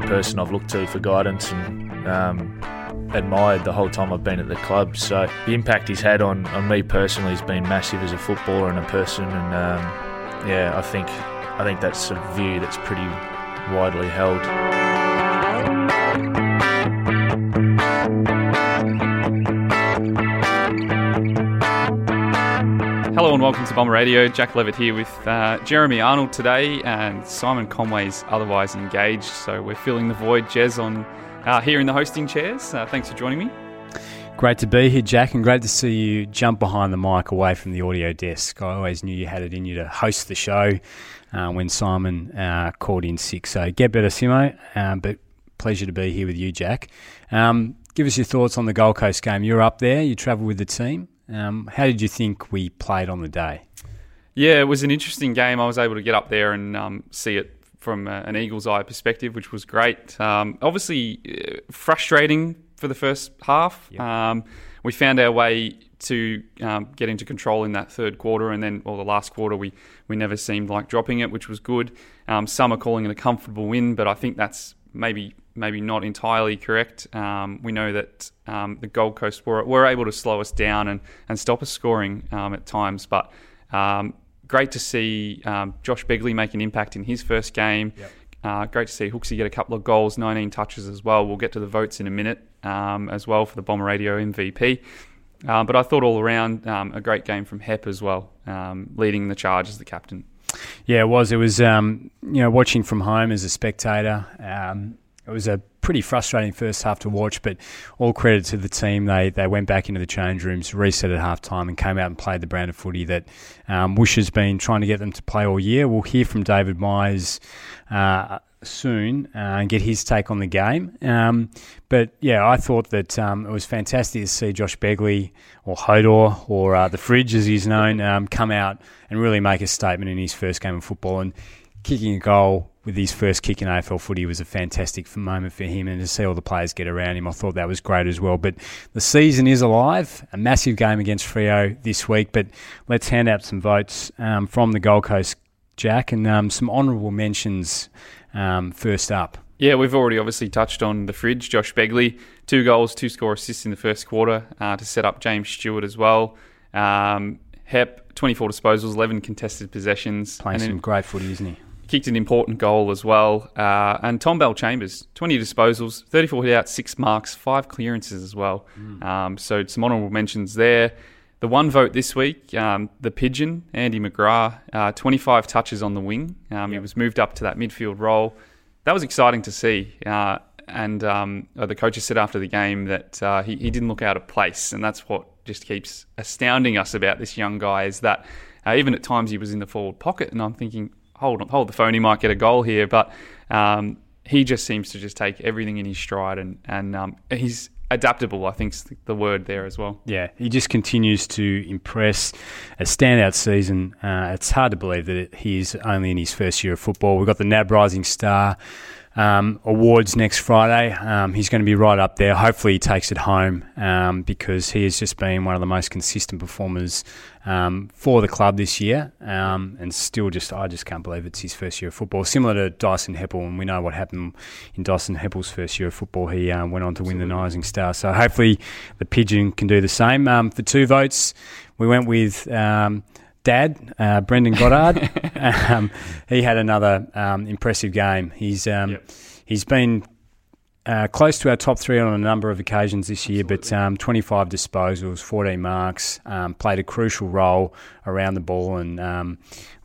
the person I've looked to for guidance and um, admired the whole time I've been at the club. So the impact he's had on, on me personally has been massive as a footballer and a person. And um, yeah, I think I think that's a view that's pretty widely held. And welcome to Bomber Radio. Jack Levitt here with uh, Jeremy Arnold today, and Simon Conway's otherwise engaged. So we're filling the void, Jez, on uh, here in the hosting chairs. Uh, thanks for joining me. Great to be here, Jack, and great to see you jump behind the mic away from the audio desk. I always knew you had it in you to host the show uh, when Simon uh, called in sick. So get better, Simo. Um, but pleasure to be here with you, Jack. Um, give us your thoughts on the Gold Coast game. You're up there. You travelled with the team. Um, how did you think we played on the day? Yeah, it was an interesting game. I was able to get up there and um, see it from a, an eagle's eye perspective, which was great. Um, obviously, uh, frustrating for the first half. Yep. Um, we found our way to um, get into control in that third quarter, and then, well, the last quarter we we never seemed like dropping it, which was good. Um, some are calling it a comfortable win, but I think that's maybe maybe not entirely correct. Um, we know that um, the Gold Coast were, were able to slow us down and, and stop us scoring um, at times, but um, great to see um, Josh Begley make an impact in his first game. Yep. Uh, great to see Hooksy get a couple of goals, 19 touches as well. We'll get to the votes in a minute um, as well for the Bomber Radio MVP. Uh, but I thought all around a great game from Hep as well, leading the charge as the captain. Yeah, it was. It was, um, you know, watching from home as a spectator. Um, it was a pretty frustrating first half to watch, but all credit to the team. They they went back into the change rooms, reset at half time, and came out and played the brand of footy that um, has been trying to get them to play all year. We'll hear from David Myers uh, soon uh, and get his take on the game. Um, but yeah, I thought that um, it was fantastic to see Josh Begley or Hodor or uh, the Fridge, as he's known, um, come out and really make a statement in his first game of football and kicking a goal with his first kick in AFL footy was a fantastic moment for him, and to see all the players get around him, I thought that was great as well. But the season is alive. A massive game against Freo this week, but let's hand out some votes um, from the Gold Coast, Jack, and um, some honourable mentions um, first up. Yeah, we've already obviously touched on the fridge, Josh Begley, two goals, two score assists in the first quarter uh, to set up James Stewart as well. Um, Hep, 24 disposals, 11 contested possessions. Playing some great footy, isn't he? kicked an important goal as well. Uh, and Tom Bellchambers, 20 disposals, 34 hit out, six marks, five clearances as well. Mm. Um, so some honourable mentions there. The one vote this week, um, the pigeon, Andy McGrath, uh, 25 touches on the wing. Um, yep. He was moved up to that midfield role. That was exciting to see. Uh, and um, uh, the coaches said after the game that uh, he, he didn't look out of place. And that's what just keeps astounding us about this young guy is that uh, even at times he was in the forward pocket. And I'm thinking, hold on, hold the phone, he might get a goal here. But um, he just seems to just take everything in his stride, and and um, he's adaptable. I think is the word there as well. Yeah, he just continues to impress. A standout season. Uh, it's hard to believe that he's only in his first year of football. We've got the NAB Rising Star um, awards next Friday. Um, he's going to be right up there. Hopefully, he takes it home um, because he has just been one of the most consistent performers um, for the club this year. Um, and still, just I just can't believe it's his first year of football. Similar to Dyson Heppell, and we know what happened in Dyson Heppell's first year of football. He uh, went on to Absolutely. win the Rising Star. So hopefully, the Pigeon can do the same. Um, for two votes, we went with dad, uh, Brendan Goddard. um, he had another um, impressive game. He's um, yep. he's been uh, close to our top three on a number of occasions this year, Absolutely. but um, 25 disposals, 14 marks, um, played a crucial role around the ball and um,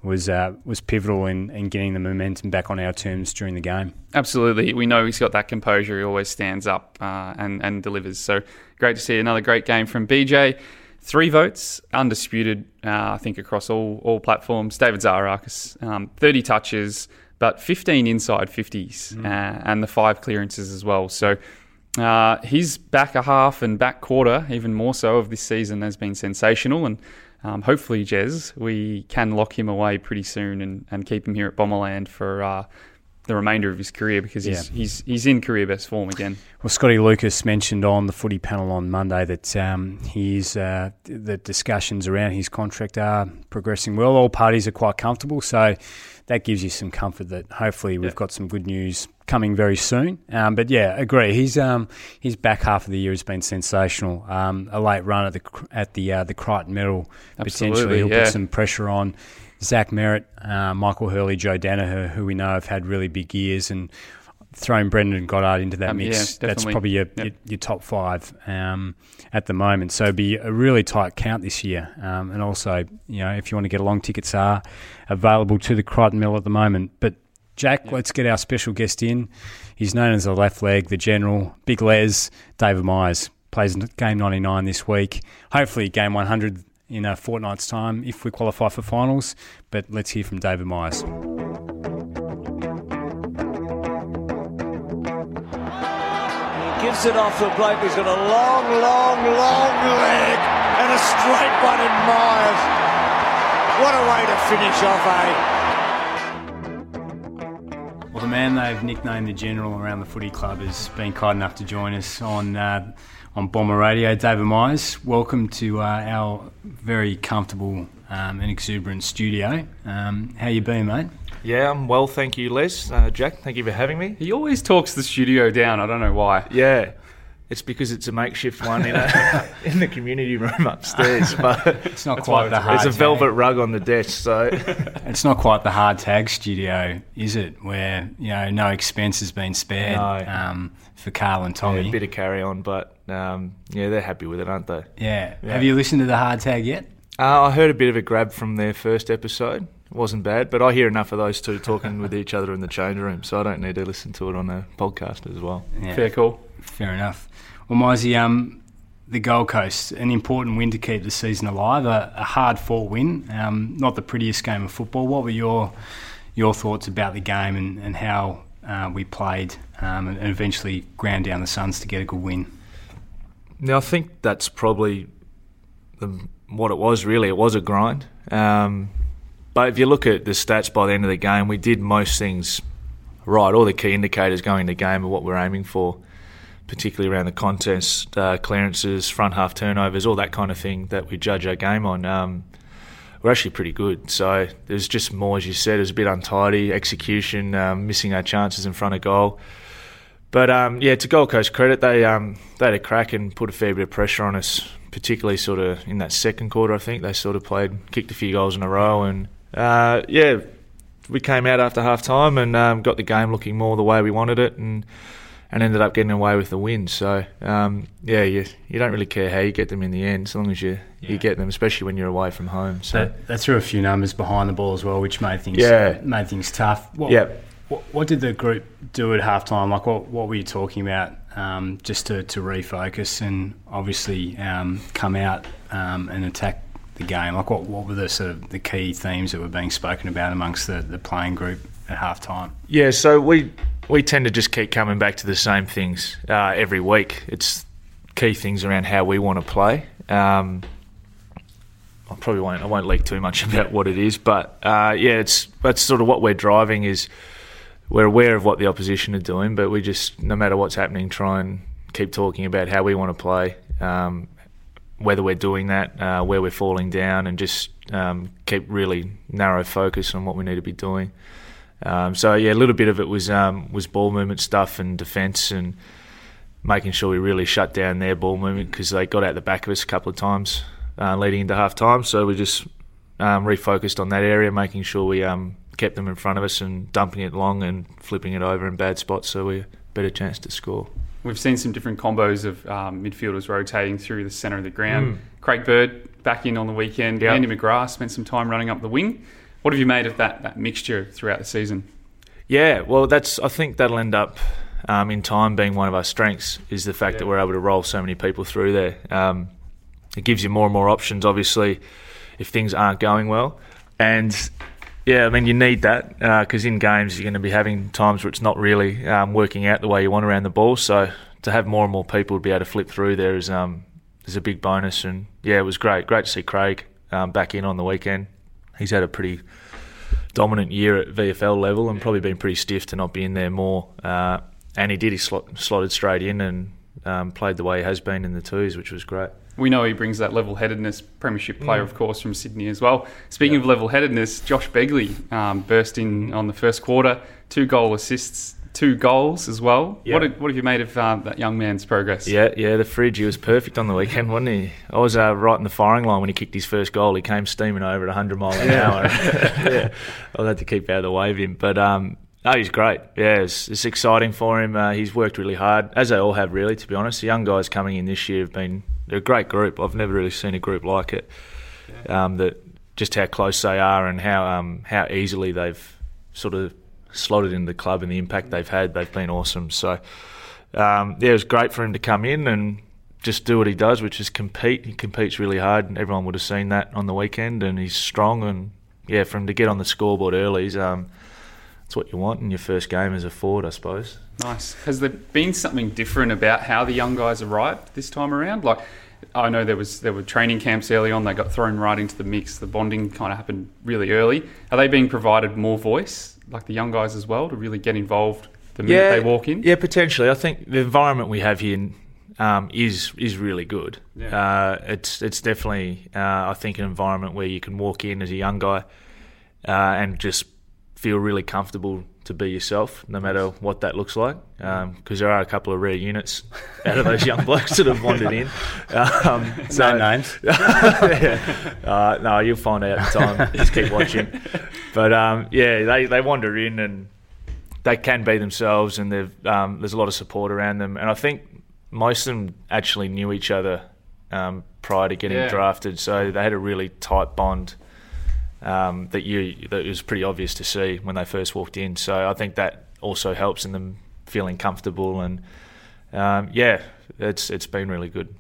was uh, was pivotal in, in getting the momentum back on our terms during the game. Absolutely, we know he's got that composure. He always stands up uh, and and delivers. So great to see another great game from BJ. Three votes, undisputed, uh, I think, across all, all platforms. David Zaharakis, um, 30 touches, but 15 inside 50s, mm. uh, and the five clearances as well. So uh, his back a half and back quarter, even more so, of this season has been sensational. And um, hopefully, Jez, we can lock him away pretty soon and, and keep him here at Bomberland for uh, the remainder of his career because he's yeah. he's he's in career best form again. Well, Scotty Lucas mentioned on the footy panel on Monday that um, he's uh, the discussions around his contract are progressing well. All parties are quite comfortable, so that gives you some comfort that hopefully we've yeah. got some good news coming very soon. Um, but yeah, agree. He's um, his back half of the year has been sensational. Um, a late run at the at the uh, the Crichton Medal potentially he'll yeah. put some pressure on. Zach Merritt, uh, Michael Hurley, Joe Daniher, who we know have had really big years, and throwing Brendan Goddard into that Um, mix, yeah, that's probably your, Yep. your, your top five um, at the moment. So it'd be a really tight count this year. Um, and also, you know, if you want to get along, tickets are available to the Crichton Medal at the moment. But Jack, let's get our special guest in. He's known as the left leg, the general, Big Les, David Myers. Plays game 99 this week. Hopefully, game 100 in a fortnight's time if we qualify for finals. But let's hear from David Myers. He gives it off to a bloke who's got a long, long, long leg and a straight one in Myers. What a way to finish off, eh? Well, the man they've nicknamed the General around the footy club has been kind enough to join us on uh, on Bomber Radio. David Myers, welcome to uh, our very comfortable um, and exuberant studio. Um, how you been, mate? Yeah, I'm well, thank you, Les. Uh, Jack, thank you for having me. He always talks the studio down. I don't know why. Yeah, it's because it's a makeshift one in, a, in the community room upstairs, but It's not quite the hard. there's a velvet tag. rug on the desk, so It's not quite the hard tag studio, is it? Where you know no expense has been spared No. um, for Carl and yeah, Tommy. a bit of carry on. But um, yeah, they're happy with it, aren't they? yeah. Yeah. Have you listened to the hard tag yet? Uh, I heard a bit of a grab from their first episode. It wasn't bad, but I hear enough of those two talking with each other in the change room, so I don't need to listen to it on a podcast as well. Yeah. Fair call. Fair enough. Well, Mizey, um, the Gold Coast, an important win to keep the season alive, a, a hard fought win, um, not the prettiest game of football. What were your your thoughts about the game and, and how uh, we played um, and, eventually ground down the Suns to get a good win? Now, I think that's probably the, what it was, really. It was a grind. Um, but if you look at the stats by the end of the game, we did most things right. All the key indicators going into the game are what we're aiming for, particularly around the contest, uh, clearances, front half turnovers, all that kind of thing that we judge our game on. Um, we're actually pretty good. So there's just more, as you said, it was a bit untidy, execution, um, missing our chances in front of goal. But um, yeah, to Gold Coast credit, they um, they had a crack and put a fair bit of pressure on us, particularly sort of in that second quarter. I think they sort of played, kicked a few goals in a row, and uh, yeah, we came out after half time and um, got the game looking more the way we wanted it, and and ended up getting away with the win. So um, yeah, you you don't really care how you get them in the end, as long as you Yeah. you get them, especially when you're away from home. So That, that threw a few numbers behind the ball as well, which made things Yeah. made things tough. What, yeah. What, what did the group do at halftime? Like, what, what were you talking about um, just to, to refocus and obviously um, come out um, and attack the game? Like, what, what were the sort of the key themes that were being spoken about amongst the, the playing group at halftime? Yeah, so we we tend to just keep coming back to the same things uh, every week. It's key things around how we want to play. Um, I probably won't I won't leak too much about what it is, but uh, yeah, it's that's sort of what we're driving is we're aware of what the opposition are doing, but we just no matter what's happening, try and keep talking about how we want to play. Um, whether we're doing that, uh, where we're falling down, and just um, keep really narrow focus on what we need to be doing. Um, so yeah, a little bit of it was um, was ball movement stuff and defence and making sure we really shut down their ball movement because they got out the back of us a couple of times uh, leading into half time. So we just um, refocused on that area, making sure we um, kept them in front of us and dumping it long and flipping it over in bad spots so we better chance to score. We've seen some different combos of um, midfielders rotating through the centre of the ground. Mm. Craig Bird back in on the weekend. Yep. Andy McGrath spent some time running up the wing. What have you made of that, that mixture throughout the season? Yeah, well, that's. I think that'll end up um, in time being one of our strengths is the fact that we're able to roll so many people through there. Um, it gives you more and more options, obviously, if things aren't going well. And yeah, I mean, you need that because in games you're going to be having times where it's not really um, working out the way you want around the ball. So to have more and more people to be able to flip through there is um, is a big bonus. And yeah, it was great. Great to see Craig um, back in on the weekend. He's had a pretty dominant year at VFL level and probably been pretty stiff to not be in there more. Uh, and he did. He slot, slotted straight in and um, played the way he has been in the twos, which was great. We know he brings that level headedness, Premiership player, of course, from Sydney as well. Speaking Yeah. of level headedness, Josh Begley um, burst in on the first quarter, two goal assists. Two goals as well. Yeah. What, have, what have you made of um, that young man's progress? Yeah, yeah, the fridge, he was perfect on the weekend, wasn't he? I was uh, right in the firing line when he kicked his first goal. He came steaming over at 100 mile an hour. yeah, I had to keep out of the way of him. But um, no, he's great. Yeah, it's, it's exciting for him. Uh, he's worked really hard, as they all have, really, to be honest. The young guys coming in this year have been they're a great group. I've never really seen a group like it. Um, that just how close they are and how um, how easily they've sort of slotted into the club and the impact they've had. They've been awesome. So um, yeah, it was great for him to come in and just do what he does, which is compete. He competes really hard, and everyone would have seen that on the weekend. And he's strong, and yeah, for him to get on the scoreboard early, he's, um, that's what you want in your first game as a forward, I suppose. Nice. Has there been something different about how the young guys arrived this time around? Like, I know there was there were training camps early on. They got thrown right into the mix. The bonding kind of happened really early. Are they being provided more voice, like the young guys as well, to really get involved the minute they walk in? Yeah, potentially. I think the environment we have here um, is is really good. Yeah. Uh, it's it's definitely uh, I think an environment where you can walk in as a young guy uh, and just feel really comfortable to be yourself, no matter what that looks like. Because there are a couple of rare units out of those young blokes that have wandered in. Um, No names. yeah. uh, no, you'll find out in time. Just keep watching. But um, yeah, they, they wander in and they can be themselves, and um, there's a lot of support around them. And I think most of them actually knew each other um, prior to getting Yeah. drafted, so they had a really tight bond um, that you that was pretty obvious to see when they first walked in. So I think that also helps in them feeling comfortable and um, yeah, it's it's been really good.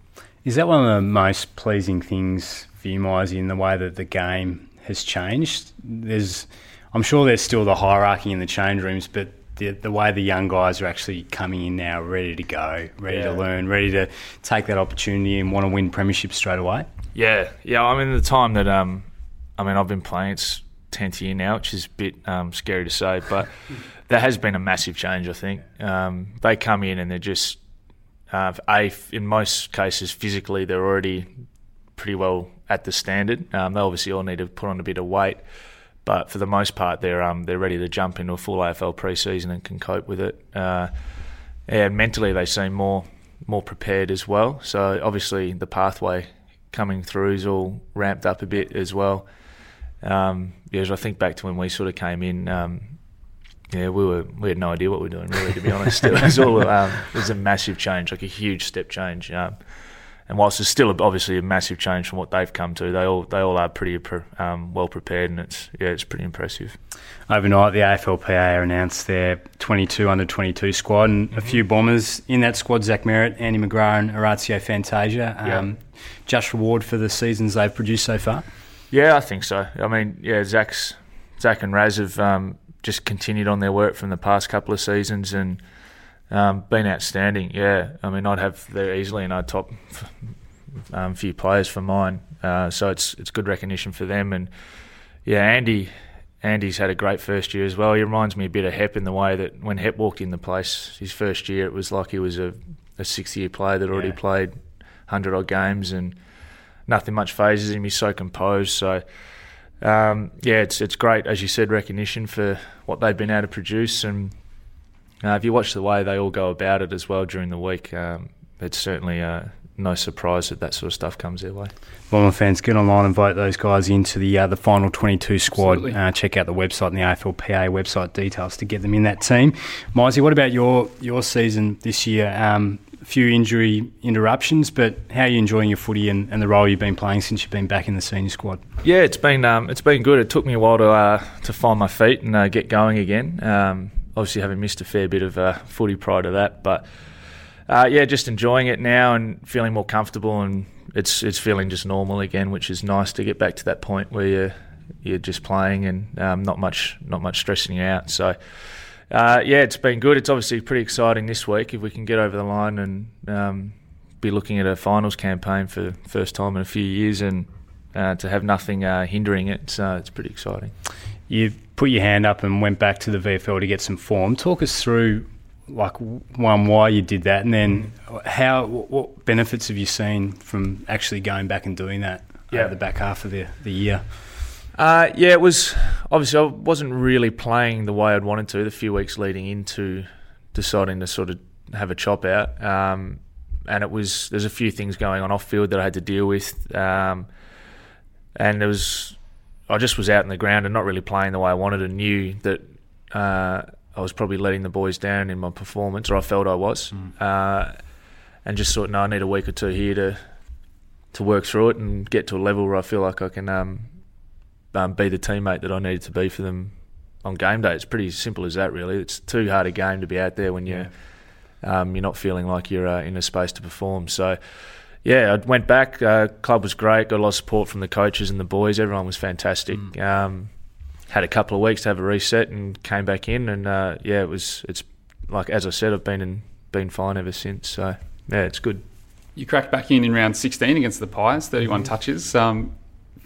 Is that one of the most pleasing things for you, Mizey, in the way that the game has changed? There's, I'm sure there's still the hierarchy in the change rooms, but the, the way the young guys are actually coming in now, ready to go, ready Yeah. to learn, ready to take that opportunity and want to win premierships straight away. Yeah, yeah. I mean, the time that um, I mean, I've been playing. It's tenth year now, which is a bit um, scary to say, but there has been a massive change. I think um, they come in and they're just uh, a in most cases physically they're already pretty well at the standard. Um, they obviously all need to put on a bit of weight, but for the most part they're um, they're ready to jump into a full AFL preseason and can cope with it. Uh, and mentally they seem more more prepared as well. So obviously the pathway coming through is all ramped up a bit as well. Um, yeah, as I think back to when we sort of came in, um, yeah, we were we had no idea what we were doing really. To be honest, it was all um, it was a massive change, like a huge step change. Um, and whilst it's still obviously a massive change from what they've come to, they all they all are pretty um, well prepared, and it's yeah, it's pretty impressive. Overnight, the AFLPA announced their 22 under 22 squad, and a few bombers in that squad: Zach Merritt, Andy McGrath, and Orazio Fantasia. Um, Just reward for the seasons they've produced so far. Yeah, I think so. I mean, yeah, Zach's Zach and Raz have um, just continued on their work from the past couple of seasons and um, been outstanding. Yeah, I mean, I'd have they're easily in our top um, few players for mine. Uh, so it's it's good recognition for them. And yeah, Andy. Andy's had a great first year as well. He reminds me a bit of Hep in the way that when Hep walked in the place, his first year, it was like he was a, a sixth year player that already Yeah. played 100 odd games and nothing much phases him. He's so composed. So, um, yeah, it's it's great, as you said, recognition for what they've been able to produce. And uh, if you watch the way they all go about it as well during the week, um, it's certainly uh, no surprise that that sort of stuff comes their way. Bomber fans, get online and vote those guys into the uh, the final 22 squad. Uh, check out the website and the AFLPA website details to get them in that team. Mizey, what about your your season this year? Um, a few injury interruptions, but how are you enjoying your footy and, and the role you've been playing since you've been back in the senior squad? Yeah, it's been um, it's been good. It took me a while to uh, to find my feet and uh, get going again. Um, obviously, having missed a fair bit of uh, footy prior to that, but uh, yeah, just enjoying it now and feeling more comfortable, and it's it's feeling just normal again, which is nice to get back to that point where you're you're just playing and um, not much not much stressing you out. So. Uh, yeah, it's been good. It's obviously pretty exciting this week if we can get over the line and um, be looking at a finals campaign for the first time in a few years and uh, to have nothing uh, hindering it. So it's pretty exciting. You put your hand up and went back to the VFL to get some form. Talk us through, like, one, why you did that, and then how, what benefits have you seen from actually going back and doing that Yeah. over the back half of the, the year? Uh, yeah, it was obviously I wasn't really playing the way I'd wanted to the few weeks leading into deciding to sort of have a chop out. Um, and it was there's a few things going on off field that I had to deal with, um, and there was I just was out in the ground and not really playing the way I wanted, and knew that uh, I was probably letting the boys down in my performance, or I felt I was, mm. uh, and just thought, no, I need a week or two here to to work through it and get to a level where I feel like I can um, um, be the teammate that I needed to be for them on game day. It's pretty simple as that, really. It's too hard a game to be out there when you're yeah. um, you're not feeling like you're uh, in a space to perform. So. Yeah, I went back. Uh, club was great. Got a lot of support from the coaches and the boys. Everyone was fantastic. Mm. Um, had a couple of weeks to have a reset and came back in. And uh, yeah, it was. It's like as I said, I've been in, been fine ever since. So yeah, it's good you cracked back in in round 16 against the Pies, 31 mm-hmm. touches. Um,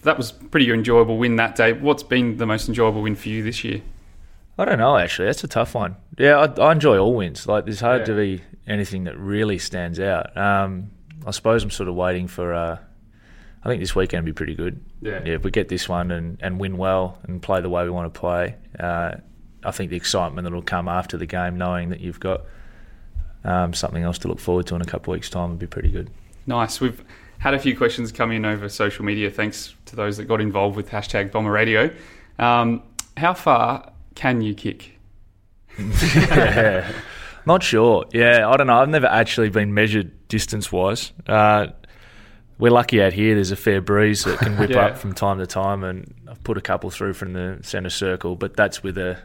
that was pretty enjoyable win that day. What's been the most enjoyable win for you this year? I don't know actually. That's a tough one. Yeah, I, I enjoy all wins. Like there's hard yeah. to be anything that really stands out. Um, I suppose I'm sort of waiting for. Uh, I think this weekend will be pretty good. Yeah. yeah. If we get this one and, and win well and play the way we want to play, uh, I think the excitement that'll come after the game, knowing that you've got um, something else to look forward to in a couple of weeks' time would be pretty good. Nice. We've had a few questions come in over social media. Thanks to those that got involved with hashtag Bomber Radio. Um, how far can you kick? yeah, not sure. Yeah, I don't know. I've never actually been measured distance wise. Uh, we're lucky out here. There's a fair breeze that can whip yeah. up from time to time, and I've put a couple through from the centre circle, but that's with a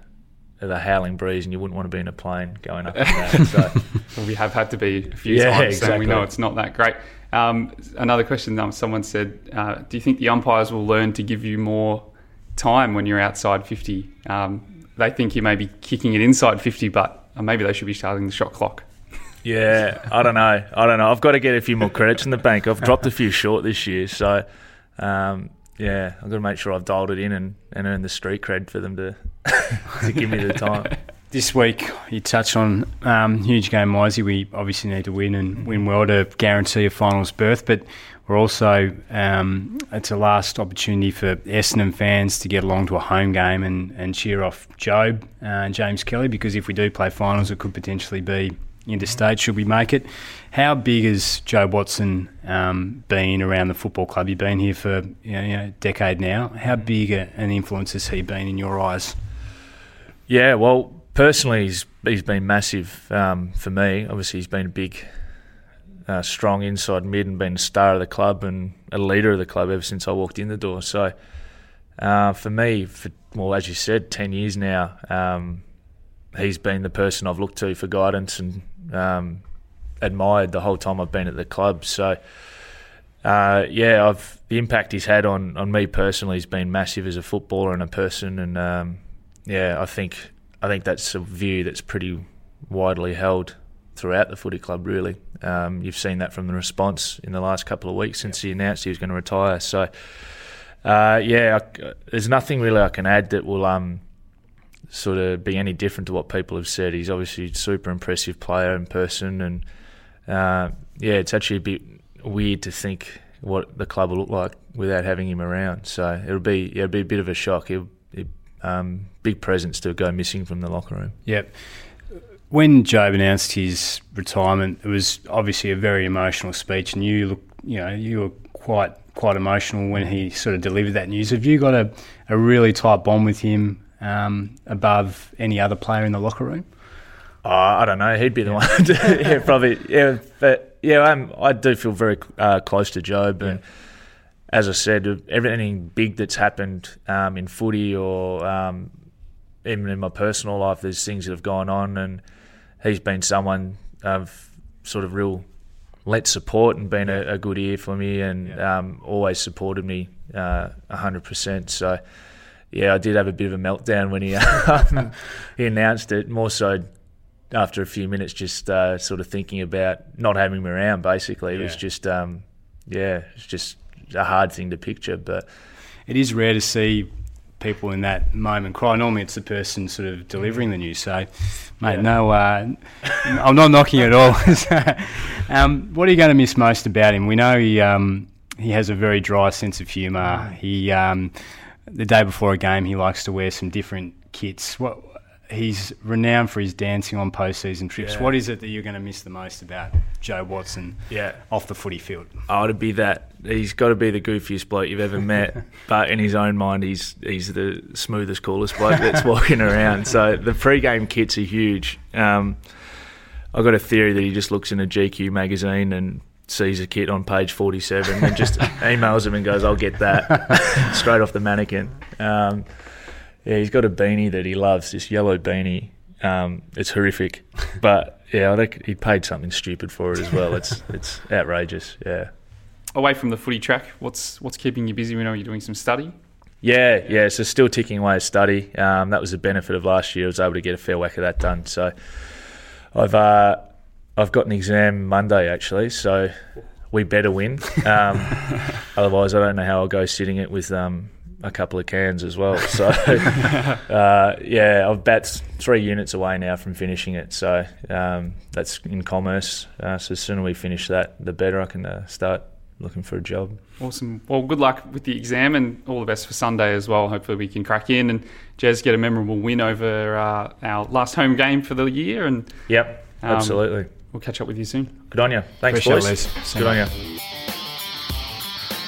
the howling breeze, and you wouldn't want to be in a plane going up. that, so. well, we have had to be a few yeah, times, exactly. and we know it's not that great. Um, another question: um, Someone said, uh, "Do you think the umpires will learn to give you more time when you're outside 50? Um, they think you may be kicking it inside 50, but maybe they should be starting the shot clock." Yeah, I don't know. I don't know. I've got to get a few more credits in the bank. I've dropped a few short this year, so um, yeah, I've got to make sure I've dialed it in and, and earned the street cred for them to to give me the time. This week, you touched on um, huge game Wisey. We obviously need to win and win well to guarantee a finals berth, but we're also um, it's a last opportunity for Essendon fans to get along to a home game and, and cheer off Jobe uh, and James Kelly because if we do play finals, it could potentially be interstate should we make it. How big has Jobe Watson um, been around the football club? You've been here for you know, you know, a decade now. How big an influence has he been in your eyes? Yeah, well, personally, he's, he's been massive um, for me. Obviously, he's been a big, uh, strong inside mid and been a star of the club and a leader of the club ever since I walked in the door. So, uh, for me, for well, as you said, ten years now, um, he's been the person I've looked to for guidance and um, admired the whole time I've been at the club. So, uh, yeah, I've the impact he's had on, on me personally has been massive as a footballer and a person, and um, yeah, I think I think that's a view that's pretty widely held throughout the footy club. Really, um, you've seen that from the response in the last couple of weeks since he announced he was going to retire. So, uh, yeah, I, there's nothing really I can add that will um, sort of be any different to what people have said. He's obviously a super impressive player in person, and uh, yeah, it's actually a bit weird to think what the club will look like without having him around. So it'll be yeah, it'll be a bit of a shock. It'll, it, um, big presence to go missing from the locker room. Yep. When Jobe announced his retirement, it was obviously a very emotional speech, and you look, you know, you were quite quite emotional when he sort of delivered that news. Have you got a, a really tight bond with him um, above any other player in the locker room? Oh, I don't know. He'd be the one. yeah, probably. Yeah, but yeah, I'm, i do feel very uh, close to Jobe, and as I said, everything big that's happened um, in footy or um, even in my personal life, there's things that have gone on, and he's been someone I've sort of real let support and been a, a good ear for me, and yeah. um, always supported me uh, hundred uh, percent. So yeah, I did have a bit of a meltdown when he um, he announced it. More so after a few minutes, just uh, sort of thinking about not having him around. Basically, it yeah. was just um, yeah, it's just a hard thing to picture. But it is rare to see people in that moment cry. Normally, it's the person sort of delivering the news. So, mate, yeah. no, uh, I'm not knocking at all. um, what are you going to miss most about him? We know he um, he has a very dry sense of humour. He um, the day before a game, he likes to wear some different kits. What he's renowned for his dancing on postseason trips. Yeah. What is it that you're going to miss the most about Jobe Watson Yeah. off the footy field? Oh, to be that. He's got to be the goofiest bloke you've ever met, but in his own mind, he's he's the smoothest, coolest bloke that's walking around. So the pre-game kits are huge. Um, I've got a theory that he just looks in a GQ magazine and sees a kit on page 47 and just emails him and goes, "I'll get that," straight off the mannequin. Um, yeah, he's got a beanie that he loves, this yellow beanie. Um, it's horrific, but yeah, I think he paid something stupid for it as well. It's it's outrageous. Yeah. Away from the footy track, what's what's keeping you busy? We know you're doing some study. Yeah, yeah. So still ticking away at study. Um, that was the benefit of last year. I was able to get a fair whack of that done. So I've uh, I've got an exam Monday actually. So we better win. Um, otherwise, I don't know how I'll go sitting it with um, a couple of cans as well. So uh, yeah, I've bat's three units away now from finishing it. So um, that's in commerce. Uh, so the sooner we finish that, the better I can uh, start looking for a job. Awesome. Well, good luck with the exam and all the best for Sunday as well. Hopefully, we can crack in and Jez get a memorable win over uh, our last home game for the year. And Yep, Um, absolutely. we'll catch up with you soon. Good on you. Thanks, Appreciate it, boys. Good on you.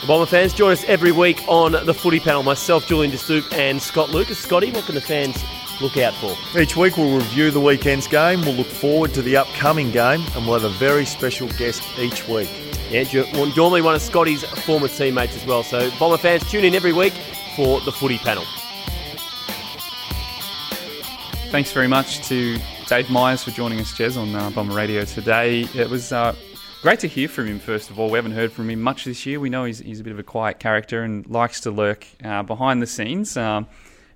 Bomber fans, join us every week on the footy panel. Myself, Julian DeStoop, and Scott Lucas. Scotty, what can the fans look out for? Each week we'll review the weekend's game, we'll look forward to the upcoming game, and we'll have a very special guest each week. Yeah, ju- well, normally one of Scotty's former teammates as well. So, Bomber fans, tune in every week for the footy panel. Thanks very much to Dave Myers for joining us, Jez, on uh, Bomber Radio today. It was uh, great to hear from him, first of all. We haven't heard from him much this year. We know he's, he's a bit of a quiet character and likes to lurk uh, behind the scenes. Um,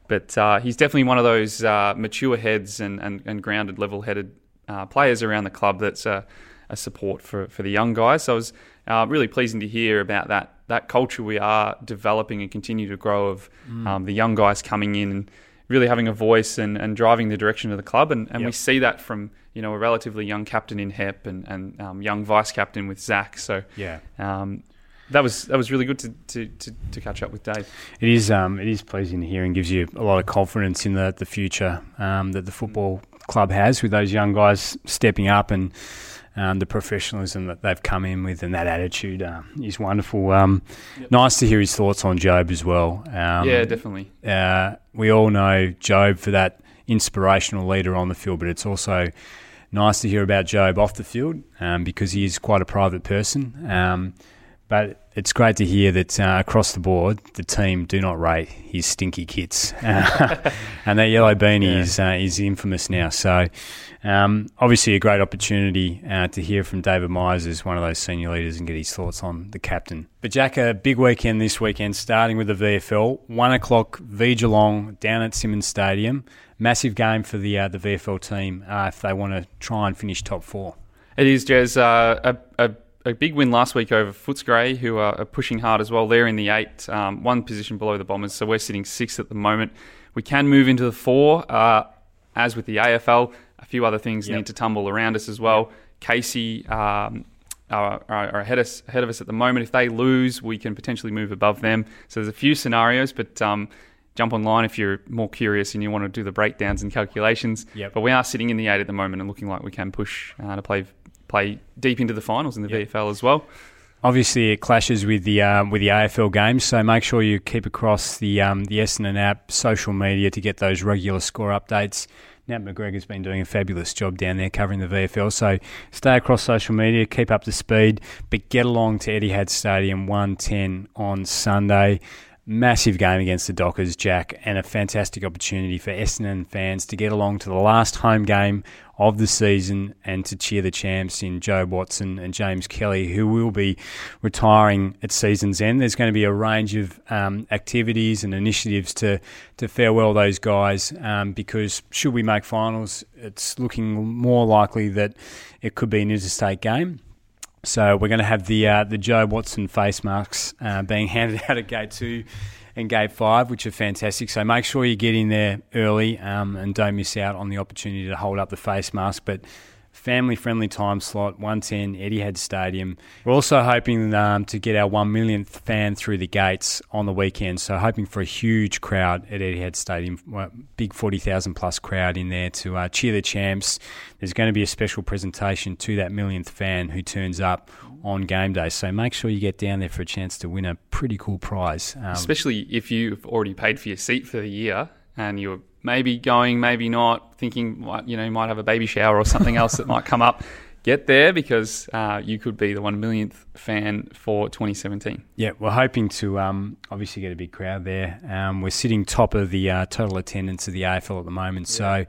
but uh, he's definitely one of those uh, mature heads and, and, and grounded, level headed uh, players around the club that's uh, a support for, for the young guys. So it was uh, really pleasing to hear about that, that culture we are developing and continue to grow of um, the young guys coming in and really having a voice and, and driving the direction of the club. And, and we see that from you know a relatively young captain in Hep and, and um, young vice captain with Zach. So Yeah. um, that was that was really good to, to, to, to catch up with Dave. It is um, it is pleasing to hear and gives you a lot of confidence in the the future um, that the football club has with those young guys stepping up and um, the professionalism that they've come in with and that attitude um, is wonderful. Um, Nice to hear his thoughts on Jobe as well. Um, yeah, definitely. uh, we all know Jobe for that inspirational leader on the field, but it's also nice to hear about Jobe off the field um, because he is quite a private person. Um, but it's great to hear that uh, across the board, the team do not rate his stinky kits, and that yellow beanie is uh, is infamous now. So, um, obviously, a great opportunity uh, to hear from David Myers as one of those senior leaders and get his thoughts on the captain. But Jack, a big weekend this weekend, starting with the VFL, one o'clock v Geelong down at Simonds Stadium. Massive game for the uh, the VFL team uh, if they want to try and finish top four. It is, Jez. Uh, a, a, a big win last week over Footscray, who are, pushing hard as well. They're in the eight, um, one position below the Bombers, so we're sitting sixth at the moment. We can move into the four, uh, as with the AFL. A few other things Yep. need to tumble around us as well. Casey um, are, are, are ahead, us, ahead of us at the moment. If they lose, we can potentially move above them. So there's a few scenarios, but um, jump online if you're more curious and you want to do the breakdowns and calculations. Yep. But we are sitting in the eight at the moment and looking like we can push uh, to play play deep into the finals in the Yep. VFL as well. Obviously, it clashes with the um, with the AFL games, so make sure you keep across the um, the Essendon app, social media to get those regular score updates. Nat McGregor's been doing a fabulous job down there covering the VFL, so stay across social media, keep up to speed, but get along to Etihad Stadium 110 on Sunday. Massive game against the Dockers, Jack, and a fantastic opportunity for Essendon fans to get along to the last home game of the season and to cheer the champs in Jobe Watson and James Kelly, who will be retiring at season's end. There's going to be a range of um, activities and initiatives to, to farewell those guys um, because should we make finals, it's looking more likely that it could be an interstate game. So we're going to have the uh, the Jobe Watson face masks uh, being handed out at gate two and gate five, which are fantastic. So make sure you get in there early um, and don't miss out on the opportunity to hold up the face mask. But family friendly time slot, 110 Etihad Stadium. We're also hoping um, to get our 1 millionth fan through the gates on the weekend, so hoping for a huge crowd at Etihad Stadium, big 40,000 plus crowd in there to uh, cheer the champs. There's going to be a special presentation to that millionth fan who turns up on game day, so make sure you get down there for a chance to win a pretty cool prize. Um, Especially if you've already paid for your seat for the year and you're maybe going, maybe not, thinking you know you might have a baby shower or something else that might come up. Get there because uh, you could be the one millionth fan for 2017. Yeah, we're hoping to um, obviously get a big crowd there. Um, we're sitting top of the uh, total attendance of the AFL at the moment, yeah. so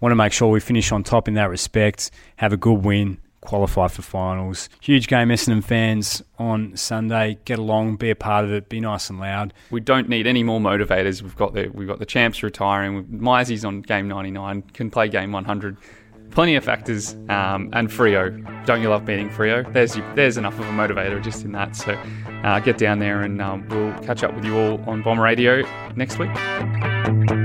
want to make sure we finish on top in that respect. Have a good win, qualify for finals. Huge game, Essendon fans on Sunday. Get along, be a part of it, be nice and loud. We don't need any more motivators. We've got the we've got the champs retiring. Mizey's on game 99, can play game 100. Plenty of factors, um, and Freo. Don't you love beating Freo? There's there's enough of a motivator just in that. So uh, get down there, and um, we'll catch up with you all on Bomber Radio next week.